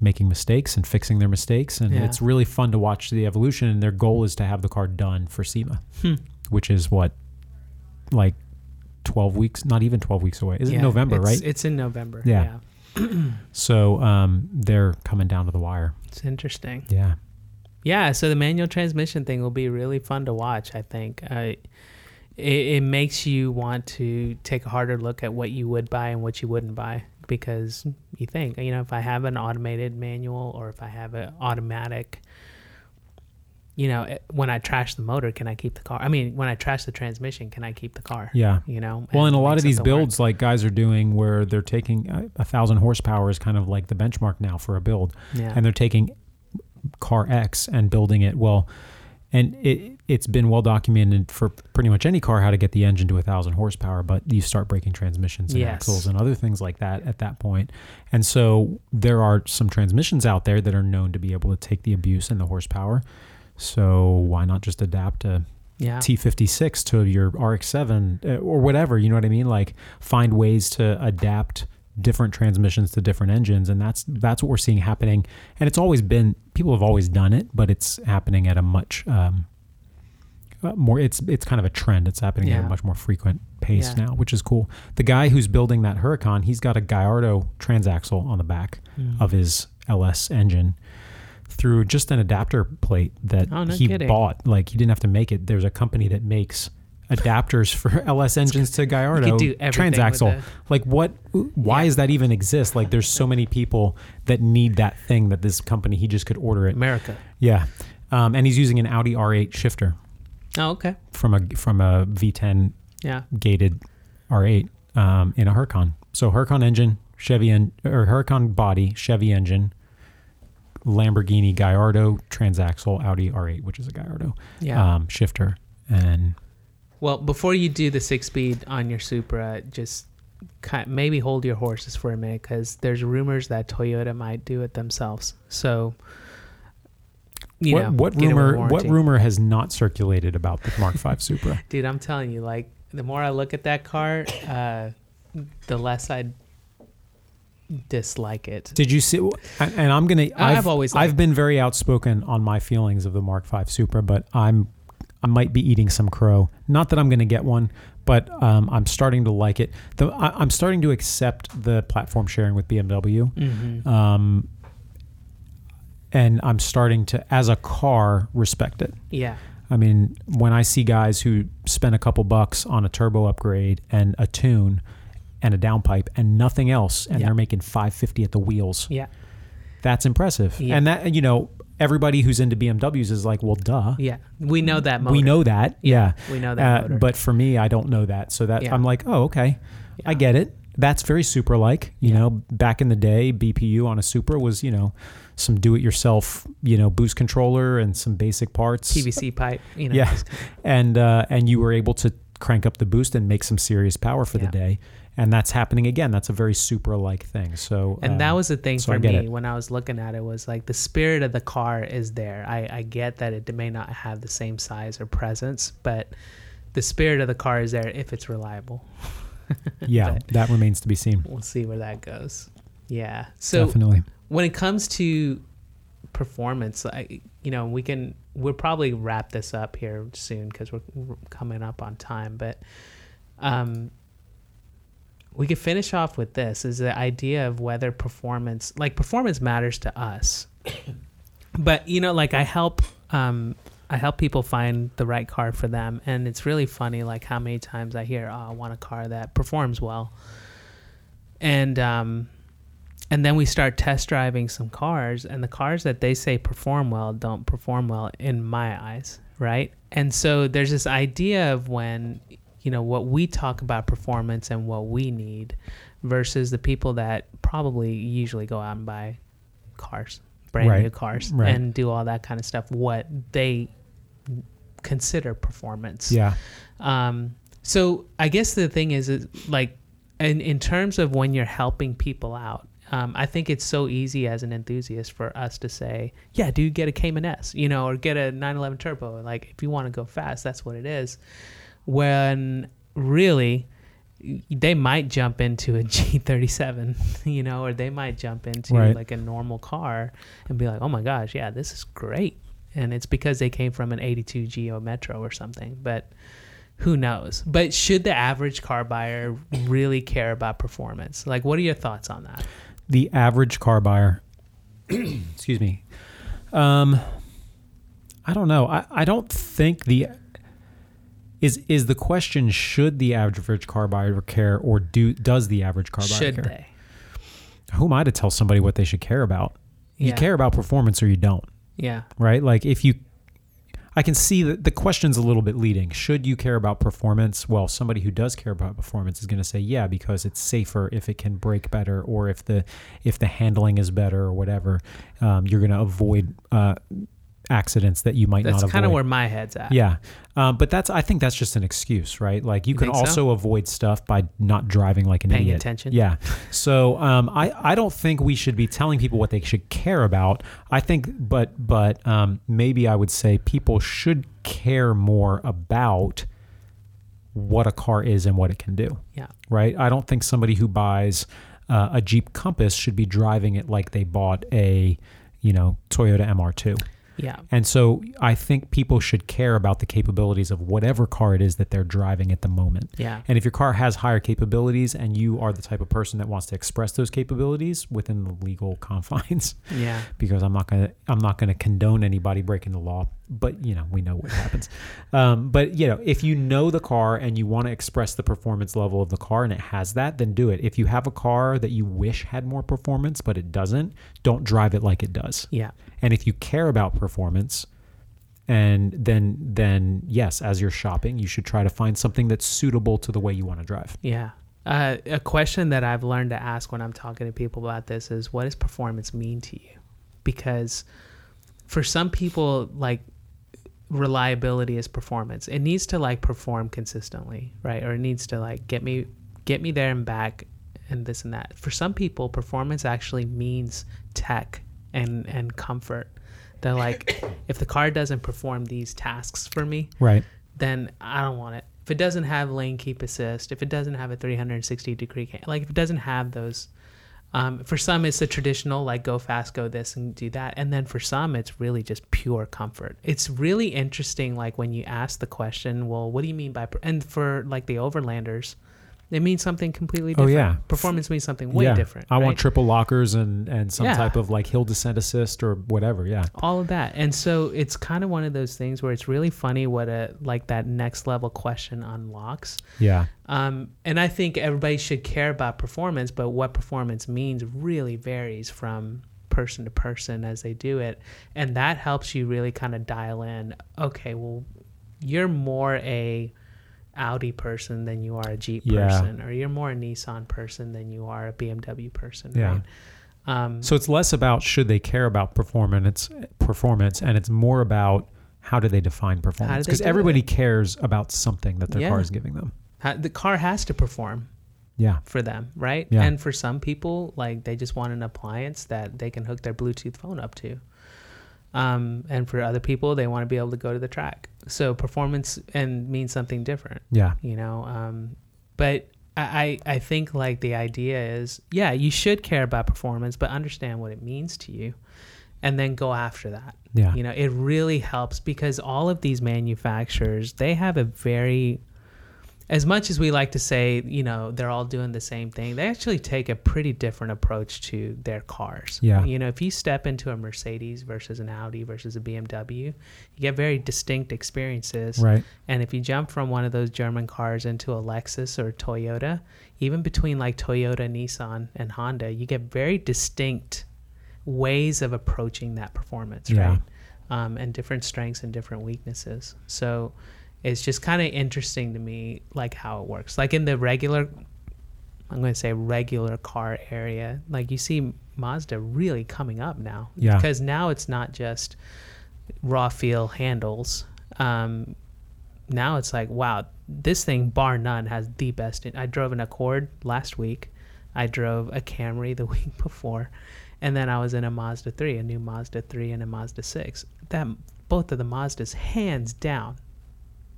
S1: making mistakes and fixing their mistakes. And
S2: Yeah.
S1: it's really fun to watch the evolution. And their goal is to have the car done for SEMA,
S2: Hmm.
S1: which is what like twelve weeks, not even twelve weeks away. Is it November,
S2: it's-
S1: right?
S2: It's in November.
S1: Yeah.
S2: yeah.
S1: So um, they're coming down to the wire.
S2: It's interesting.
S1: Yeah.
S2: Yeah, so the manual transmission thing will be really fun to watch. I think uh, it, it makes you want to take a harder look at what you would buy and what you wouldn't buy because you think, you know, if I have an automated manual or if I have an automatic, you know, eh, when I trash the motor, can I keep the car? I mean, when I trash the transmission, can I keep the car?
S1: Yeah.
S2: You know.
S1: Well, and a lot of these
S2: something work.
S1: builds, like guys are doing, where they're taking a, a thousand horsepower is kind of like the benchmark now for a build,
S2: Yeah.
S1: and they're taking car X and building it. Well, and it it's been well documented for pretty much any car how to get the engine to a thousand horsepower, but you start breaking transmissions and
S2: Yes.
S1: axles and other things like that at that point. And so there are some transmissions out there that are known to be able to take the abuse and the horsepower. So why not just adapt a
S2: yeah.
S1: T56 to your RX7 uh, or whatever, you know what I mean? Like find ways to adapt different transmissions to different engines, and that's that's what we're seeing happening. And it's always been people have always done it, but it's happening at a much um, uh, more. It's it's kind of a trend. It's happening at a much more frequent pace
S2: Yeah.
S1: now, which is cool. The guy who's building that Huracan, he's got a Gallardo transaxle on the back
S2: Mm.
S1: of his LS engine through just an adapter plate that
S2: Oh, no
S1: he
S2: kidding.
S1: bought. Like he didn't have to make it. There's a company that makes adapters for LS engines to Gallardo
S2: do everything with
S1: transaxle. Like what? Why
S2: Yeah.
S1: does that even exist? Like there's so many people that need that thing that this company he just could order it.
S2: America.
S1: Yeah, um, and he's using an Audi R8 shifter
S2: Oh, okay.
S1: from a from a V10
S2: Yeah.
S1: gated R8 um, in a Huracan. So Huracan engine, Chevy en- or Huracan body, Chevy engine, Lamborghini Gallardo transaxle, Audi R8, which is a Gallardo
S2: Yeah.
S1: um, shifter, and
S2: Well, before you do the six speed on your Supra, just kind maybe hold your horses for a minute because there's rumors that Toyota might do it themselves. So, you
S1: what
S2: know,
S1: what
S2: get it with
S1: rumor what rumor has not circulated about the Mark V Supra?
S2: Dude, I'm telling you, like the more I look at that car, uh, the less I dislike it.
S1: Did you see? And and I'm gonna. I've,
S2: I've always
S1: I've been very outspoken on my feelings of the Mark V Supra, but I'm I might be eating some crow. Not that I'm gonna get one, but um, I'm starting to like it. The I, I'm starting to accept the platform sharing with BMW.
S2: hmm
S1: Um, and I'm starting to, as a car, respect it.
S2: Yeah.
S1: I mean, when I see guys who spend a couple bucks on a turbo upgrade and a tune and a downpipe and nothing else, and
S2: Yeah.
S1: they're making 550 at the wheels,
S2: Yeah.
S1: that's impressive.
S2: Yeah.
S1: And that, you know, everybody who's into BMWs is like, well, duh.
S2: Yeah. We know that motor.
S1: We know that. Yeah.
S2: We know that
S1: Uh, but for me, I don't know that. So that
S2: Yeah.
S1: I'm like, oh, okay. I get it. That's very Supra like. You
S2: Yeah.
S1: know, back in the day, BPU on a Supra was, you know, some do it yourself, you know, boost controller and some basic parts.
S2: PVC pipe. You know.
S1: Yeah. And uh, and you were able to crank up the boost and make some serious power for
S2: Yeah.
S1: the day. And that's happening again. That's a very Supra like thing. So
S2: And that
S1: um,
S2: was the thing
S1: so
S2: for me
S1: it.
S2: when I was looking at it was like the spirit of the car is there. I, I get that it may not have the same size or presence, but the spirit of the car is there if it's reliable.
S1: yeah, that remains to be seen.
S2: We'll see where that goes. Yeah. So
S1: Definitely.
S2: when it comes to performance, I, you know, we can we'll probably wrap this up here soon because we're, we're coming up on time. But um, we could finish off with this: is the idea of whether performance, like performance, matters to us. but you know, like I help. Um, I help people find the right car for them, and it's really funny, like how many times I hear, "Oh, I want a car that performs well," and um, and then we start test driving some cars and the cars that they say perform well don't perform well in my eyes right and so there's this idea of when you know what we talk about performance and what we need versus the people that probably usually go out and buy cars brand
S1: Right.
S2: new cars
S1: Right.
S2: and do all that kind of stuff what they consider performance
S1: Yeah.
S2: um, so I guess the thing is, is like, in in terms of when you're helping people out, um, I think it's so easy as an enthusiast for us to say, yeah, dude, get a Cayman S, you know, or get a 911 Turbo. Like, if you want to go fast, that's what it is. When really, they might jump into a G37, you know, or they might jump into
S1: Right.
S2: like a normal car and be like, oh my gosh, yeah, this is great. And it's because they came from an 82 Geo Metro or something. But who knows? But should the average car buyer really care about performance? Like, what are your thoughts on that?
S1: the average car buyer excuse me um i don't know i, I don't think the is is the question should the average car buyer care or do does the average car buyer
S2: Should
S1: care
S2: they?
S1: who am i to tell somebody what they should care about you
S2: Yeah.
S1: care about performance or you don't
S2: Yeah.
S1: right like if you i can see that the question's a little bit leading should you care about performance well somebody who does care about performance is going to say yeah because it's safer if it can brake better or if the if the handling is better or whatever um, you're going to avoid uh, accidents that you might
S2: That's
S1: not avoid
S2: kind of where my head's at.
S1: yeah um, but that's i think that's just an excuse right like you
S2: You
S1: can
S2: think so?
S1: also avoid stuff by not driving like an
S2: Paying
S1: idiot
S2: attention.
S1: yeah so um, I, I don't think we should be telling people what they should care about i think but but um, maybe i would say people should care more about what a car is and what it can do
S2: Yeah.
S1: right i don't think somebody who buys uh, a Jeep Compass should be driving it like they bought a, you know, Toyota MR2.
S2: Yeah.
S1: And so I think people should care about the capabilities of whatever car it is that they're driving at the moment.
S2: Yeah.
S1: And if your car has higher capabilities and you are the type of person that wants to express those capabilities within the legal confines,
S2: Yeah.
S1: because I'm not gonna I'm not gonna condone anybody breaking the law, but you know we know what happens. Um, but you know if you know the car and you want to express the performance level of the car and it has that, then do it. If you have a car that you wish had more performance but it doesn't, don't drive it like it does.
S2: Yeah.
S1: And if you care about performance, and then then yes, as you're shopping, you should try to find something that's suitable to the way you want to drive.
S2: Yeah. Uh, a question that I've learned to ask when I'm talking to people about this is what does performance mean to you? Because for some people, like reliability is performance. It needs to like perform consistently, right? Or it needs to like get me get me there and back and this and that. For some people, performance actually means tech and and comfort. They're like, if the car doesn't perform these tasks for me,
S1: Right.
S2: then I don't want it. If it doesn't have lane keep assist, if it doesn't have a 360 degree, cam- like if it doesn't have those, um, for some it's the traditional like go fast, go this and do that, and then for some it's really just pure comfort. It's really interesting, like when you ask the question, well, what do you mean by? Per-? And for like the overlanders, it means something completely different.
S1: Oh,
S2: different.
S1: yeah.
S2: performance means something way
S1: yeah.
S2: different.
S1: I want triple lockers and and some
S2: Yeah.
S1: type of like hill descent assist or whatever. Yeah.
S2: all of that and so it's kind of one of those things where it's really funny what a like that next level question unlocks
S1: Yeah.
S2: um, and i think everybody should care about performance but what performance means really varies from person to person as they do it and that helps you really kind of dial in okay well you're more a audi person than you are a jeep
S1: Yeah.
S2: person or you're more a nissan person than you are a bmw person
S1: Yeah.
S2: right um,
S1: So it's less about should they care about performance performance and it's more about how do they define performance because everybody cares about something that their
S2: Yeah.
S1: car is giving them.
S2: ha- the car has to perform
S1: Yeah.
S2: for them, right?
S1: Yeah.
S2: And for some people, like they just want an appliance that they can hook their Bluetooth phone up to. Um, and for other people, they want to be able to go to the track. So performance and means something different,
S1: Yeah.
S2: you know. Um, but I, I I think like the idea is, yeah, you should care about performance, but understand what it means to you, and then go after that.
S1: Yeah.
S2: You know, it really helps because all of these manufacturers, they have a very as much as we like to say, you know, they're all doing the same thing, they actually take a pretty different approach to their cars.
S1: Yeah.
S2: You know, if you step into a Mercedes versus an Audi versus a BMW, you get very distinct experiences.
S1: Right.
S2: And if you jump from one of those German cars into a Lexus or Toyota, even between like Toyota, Nissan, and Honda, you get very distinct ways of approaching that performance,
S1: Yeah.
S2: right? Um, and different strengths and different weaknesses. So it's just kind of interesting to me, like how it works. Like in the regular, I'm going to say regular car area, like you see Mazda really coming up now.
S1: Yeah.
S2: Because now it's not just raw feel handles. Um, now it's like, wow, this thing, bar none, has the best. I drove an Accord last week. I drove a Camry the week before, and then I was in a Mazda 3, a new Mazda 3 and a Mazda 6. That both of the Mazdas, hands down,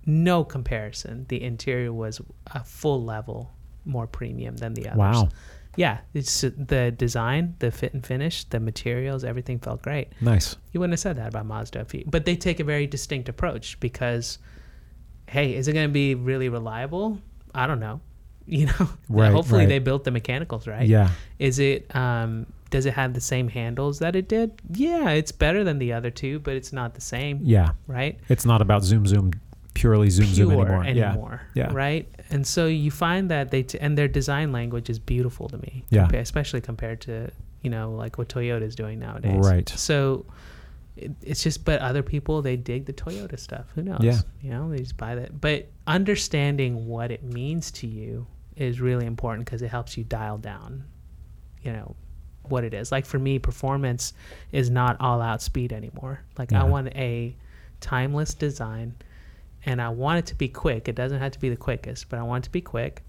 S2: no comparison. The interior was a full level more premium than the others.
S1: Wow.
S2: Yeah, it's the design, the fit and finish, the materials, everything felt great.
S1: Nice.
S2: You wouldn't have said that about Mazda, if you, but they take a very distinct approach because, hey, is it going to be really reliable? I don't know. You know,
S1: Right,
S2: hopefully
S1: right.
S2: they built the mechanicals right.
S1: Yeah.
S2: Is it? Um, does it have the same handles that it did? Yeah, it's better than the other two, but it's not the same,
S1: Yeah.
S2: right?
S1: It's not about zoom zoom purely zoom zoom
S2: Pure
S1: anymore. Yeah. Yeah.
S2: right? And so you find that they t- and their design language is beautiful to me,
S1: Yeah.
S2: compa- especially compared to you know like what Toyota is doing nowadays.
S1: Right.
S2: So it, it's just, but other people they dig the Toyota stuff. Who knows?
S1: Yeah.
S2: You know, they just buy that. But understanding what it means to you is really important because it helps you dial down. You know what it is. Like for me, performance is not all out speed anymore. Like I want a timeless design and I want it to be quick. It doesn't have to be the quickest, but I want it to be quick.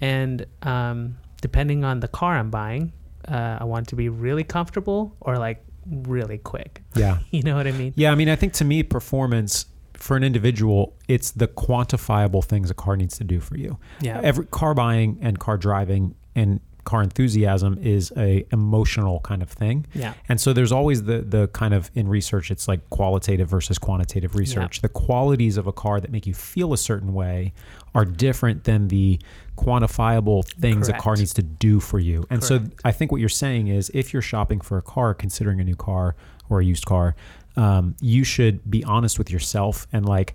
S2: And um, depending on the car I'm buying, uh, I want it to be really comfortable or like really quick.
S1: Yeah.
S2: You know what I mean?
S1: Yeah, I mean, I think to me, performance for an individual, it's the quantifiable things a car needs to do for you.
S2: Yeah.
S1: Every car buying and car driving and car enthusiasm is a emotional kind of thing.
S2: Yeah.
S1: And so there's always the the kind of in research it's like qualitative versus quantitative research. The qualities of a car that make you feel a certain way are different than the quantifiable things a car needs to do for you. And so I think what you're saying is if you're shopping for a car, considering a new car or a used car, um, you should be honest with yourself and like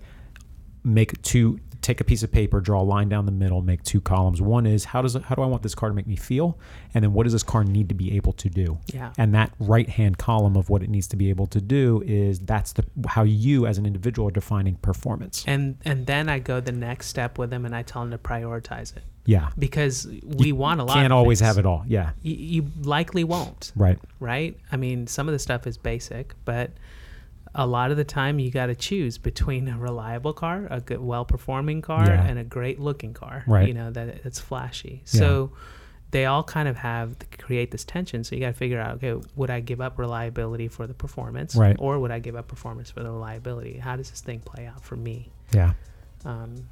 S1: make two take a piece of paper draw a line down the middle make two columns. One is how does how do i want this car to make me feel? And then what does this car need to be able to do?
S2: Yeah.
S1: and that right hand column of what it needs to be able to do is that's the how you as an individual are defining performance.
S2: And and then I go the next step with them and I tell them to prioritize it.
S1: Yeah.
S2: Because we want a lot.
S1: can't always have it all. Yeah.
S2: You, you likely won't,
S1: right.
S2: Right? I mean, some of the stuff is basic, but a lot of the time you got to choose between a reliable car, a good, well-performing car,
S1: Yeah.
S2: and a great-looking car.
S1: Right.
S2: You know that it's flashy.
S1: Yeah.
S2: So they all kind of have create this tension. So you got to figure out, okay, would I give up reliability for the performance,
S1: Right.
S2: or would I give up performance for the reliability? How does this thing play out for me?
S1: yeah
S2: Um, so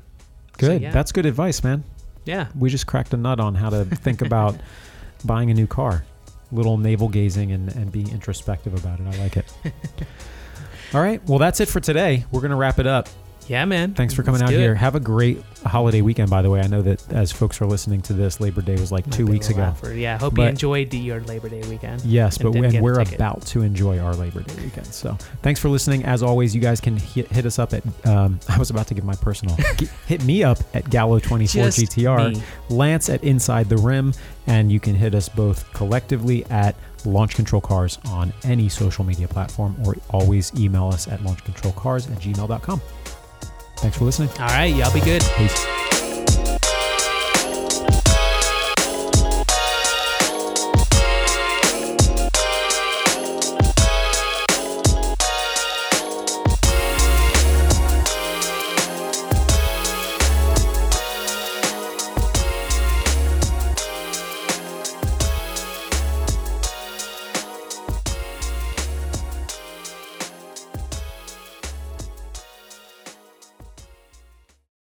S1: good
S2: yeah.
S1: that's good advice man
S2: yeah.
S1: we just cracked a nut on how to think about buying a new car. Little navel gazing and, and being introspective about it. I like it. All right. Well, that's it for today. We're going to wrap it up.
S2: Yeah, man.
S1: Thanks for coming
S2: Let's
S1: out here.
S2: it.
S1: Have a great holiday weekend, by the way. I know that as folks are listening to this, Labor Day was like
S2: Might
S1: two weeks ago.
S2: Yeah, hope you
S1: But-
S2: enjoyed your Labor Day weekend.
S1: Yes, but and we're about to enjoy our Labor Day weekend. So thanks for listening. As always, you guys can hit, hit us up at, um, I was about to give my personal, hit me up at
S2: Gallo24GTR.
S1: Lance at Inside the Rim, and you can hit us both collectively at Launch Control Cars on any social media platform, or always email us at launchcontrolcars at gmail.com. Thanks for listening.
S2: All right, y'all be good.
S1: Peace.